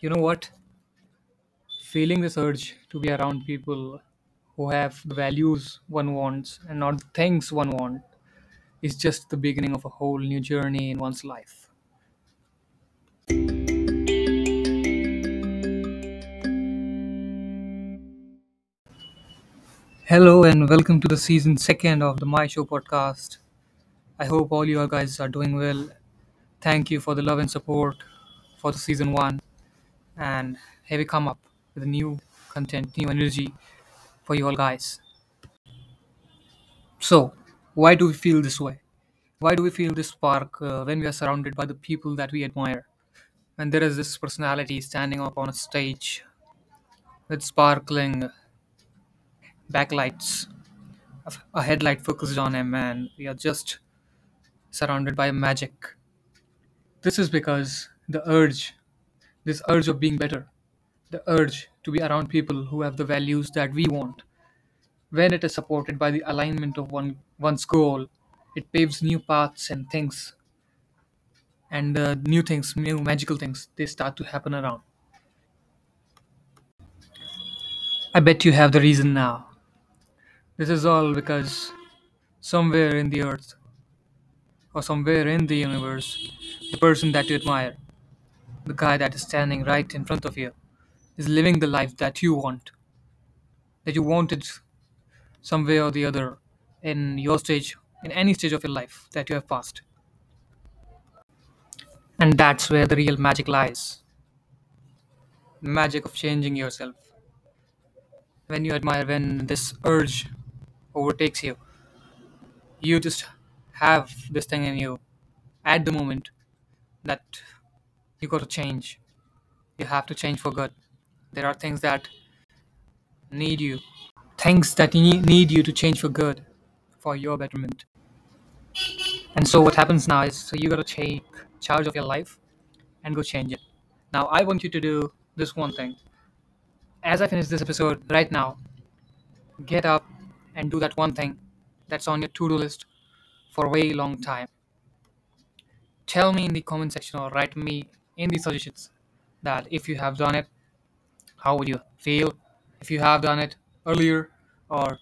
You know what? Feeling this urge to be around people who have the values one wants and not the things one wants is just the beginning of a whole new journey in one's life. Hello and welcome to the season second of the My Show podcast. I hope all you guys are doing well. Thank you for the love and support for the season one. And here we come up with new content, new energy for you all guys. So, why do we feel this way? Why do we feel this spark uh, when we are surrounded by the people that we admire? And there is this personality standing up on a stage with sparkling backlights, a headlight focused on him, and we are just surrounded by magic. This is because the urge, this urge of being better, the urge to be around people who have the values that we want, when it is supported by the alignment of one one's goal, it paves new paths and things and uh, new things, new magical things, they start to happen around. I bet you have the reason now. This is all because somewhere in the earth or somewhere in the universe, the person that you admire, the guy that is standing right in front of you, is living the life that you want, that you wanted some way or the other in your stage, in any stage of your life that you have passed. And that's where the real magic lies the magic of changing yourself. When you admire, when this urge overtakes you, you just have this thing in you at the moment that you got to change. You have to change for good. There are things that need you, things that need you to change for good, for your betterment. And so what happens now is so you got to take charge of your life and go change it. Now I want you to do this one thing. As I finish this episode right now, get up and do that one thing that's on your to-do list for a very long time. Tell me in the comment section or write me in the suggestions that if you have done it, how would you feel? If you have done it earlier or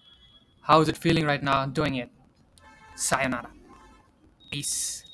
how is it feeling right now doing it? Sayonara. Peace.